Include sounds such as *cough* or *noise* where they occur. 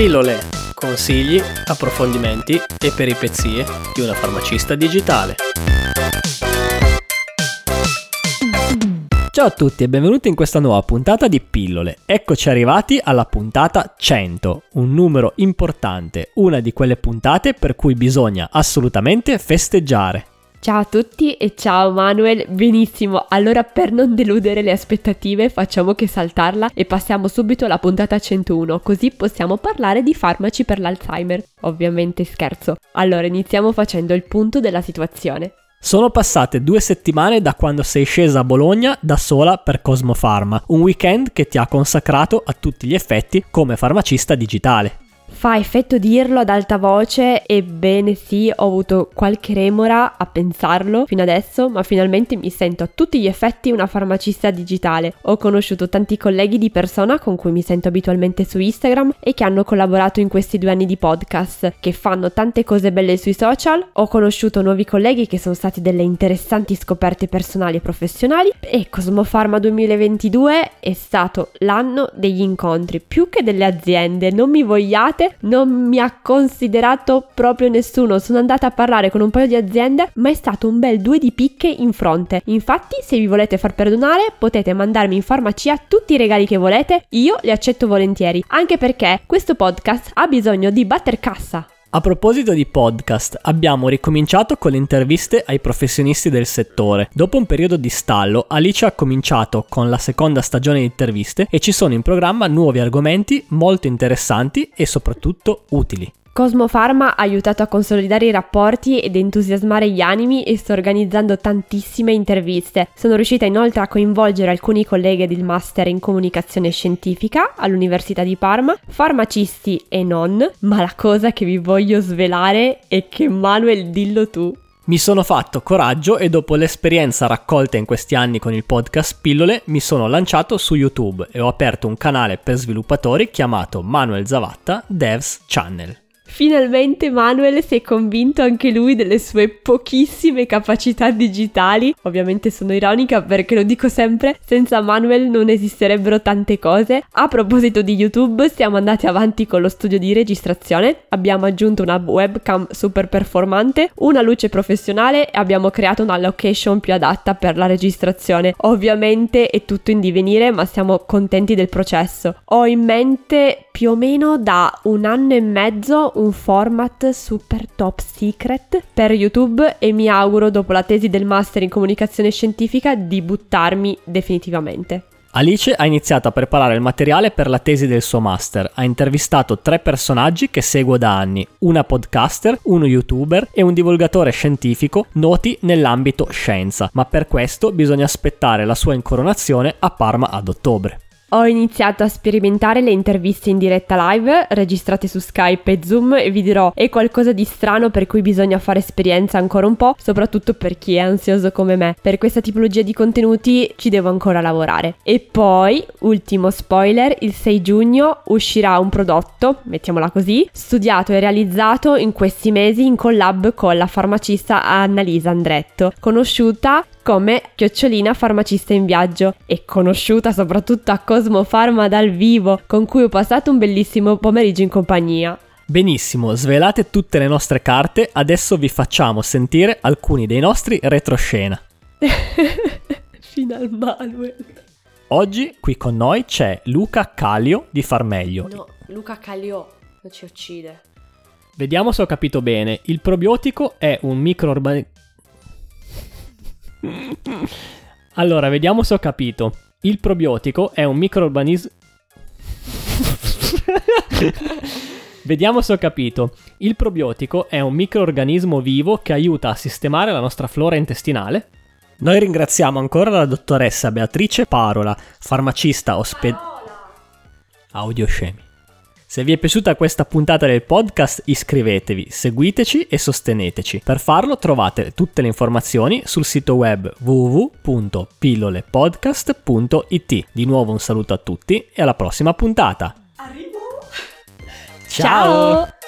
Pillole, consigli, approfondimenti e peripezie di una farmacista digitale. Ciao a tutti e benvenuti in questa nuova puntata di Pillole. Eccoci arrivati alla puntata 100, un numero importante, una di quelle puntate per cui bisogna assolutamente festeggiare. Ciao a tutti e ciao Manuel, benissimo, allora per non deludere le aspettative facciamo che saltarla e passiamo subito alla puntata 101, così possiamo parlare di farmaci per l'Alzheimer. Ovviamente scherzo. Allora iniziamo facendo il punto della situazione. Sono passate due settimane da quando sei scesa a Bologna da sola per Cosmofarma, un weekend che ti ha consacrato a tutti gli effetti come farmacista digitale. Fa effetto dirlo ad alta voce, ebbene sì, ho avuto qualche remora a pensarlo fino adesso, ma finalmente mi sento a tutti gli effetti una farmacista digitale. Ho conosciuto tanti colleghi di persona con cui mi sento abitualmente su Instagram e che hanno collaborato in questi due anni di podcast, che fanno tante cose belle sui social. Ho conosciuto nuovi colleghi che sono stati delle interessanti scoperte personali e professionali e Cosmofarma 2022 è stato l'anno degli incontri, più che delle aziende. Non mi vogliate non mi ha considerato proprio nessuno. Sono andata a parlare con un paio di aziende, ma è stato un bel due di picche in fronte. Infatti, se vi volete far perdonare, potete mandarmi in farmacia tutti i regali che volete, io li accetto volentieri, anche perché questo podcast ha bisogno di batter cassa. A proposito di podcast, abbiamo ricominciato con le interviste ai professionisti del settore. Dopo un periodo di stallo, Alice ha cominciato con la seconda stagione di interviste e ci sono in programma nuovi argomenti molto interessanti e soprattutto utili. Cosmo Pharma ha aiutato a consolidare i rapporti ed entusiasmare gli animi e sta organizzando tantissime interviste. Sono riuscita inoltre a coinvolgere alcuni colleghi del master in comunicazione scientifica all'Università di Parma, farmacisti e non, ma la cosa che vi voglio svelare è che Manuel dillo tu. Mi sono fatto coraggio e dopo l'esperienza raccolta in questi anni con il podcast Pillole mi sono lanciato su YouTube e ho aperto un canale per sviluppatori chiamato Manuel Zavatta Devs Channel. Finalmente Manuel si è convinto anche lui delle sue pochissime capacità digitali. Ovviamente sono ironica perché lo dico sempre, senza Manuel non esisterebbero tante cose. A proposito di YouTube, siamo andati avanti con lo studio di registrazione, abbiamo aggiunto una webcam super performante, una luce professionale e abbiamo creato una location più adatta per la registrazione. Ovviamente è tutto in divenire, ma siamo contenti del processo. Ho in mente più o meno da un anno e mezzo un format super top secret per YouTube e mi auguro dopo la tesi del master in comunicazione scientifica di buttarmi definitivamente. Alice ha iniziato a preparare il materiale per la tesi del suo master. Ha intervistato tre personaggi che seguo da anni, una podcaster, uno youtuber e un divulgatore scientifico noti nell'ambito scienza, ma per questo bisogna aspettare la sua incoronazione a Parma ad ottobre. Ho iniziato a sperimentare le interviste in diretta live, registrate su Skype e Zoom e vi dirò è qualcosa di strano per cui bisogna fare esperienza ancora un po', soprattutto per chi è ansioso come me. Per questa tipologia di contenuti ci devo ancora lavorare. E poi, ultimo spoiler, il 6 giugno uscirà un prodotto, mettiamola così, studiato e realizzato in questi mesi in collab con la farmacista Annalisa Andretto, conosciuta come Chiocciolina farmacista in viaggio e conosciuta soprattutto a Cosmo Pharma dal vivo, con cui ho passato un bellissimo pomeriggio in compagnia. Benissimo, svelate tutte le nostre carte, adesso vi facciamo sentire alcuni dei nostri retroscena. *laughs* Final Manuel. Oggi qui con noi c'è Luca Calio di Farmeglio. No, Luca Calio non ci uccide. Vediamo se ho capito bene. Il probiotico è un microorganismo *laughs* allora, vediamo se ho capito. Il probiotico è un microorganismo... *laughs* Vediamo se ho capito. Il probiotico è un microorganismo vivo che aiuta a sistemare la nostra flora intestinale. Noi ringraziamo ancora la dottoressa Beatrice Parola, farmacista ospedale... Audioscemi. Se vi è piaciuta questa puntata del podcast iscrivetevi, seguiteci e sosteneteci. Per farlo trovate tutte le informazioni sul sito web www.pillolepodcast.it. Di nuovo un saluto a tutti e alla prossima puntata. Arrivo! Ciao! Ciao.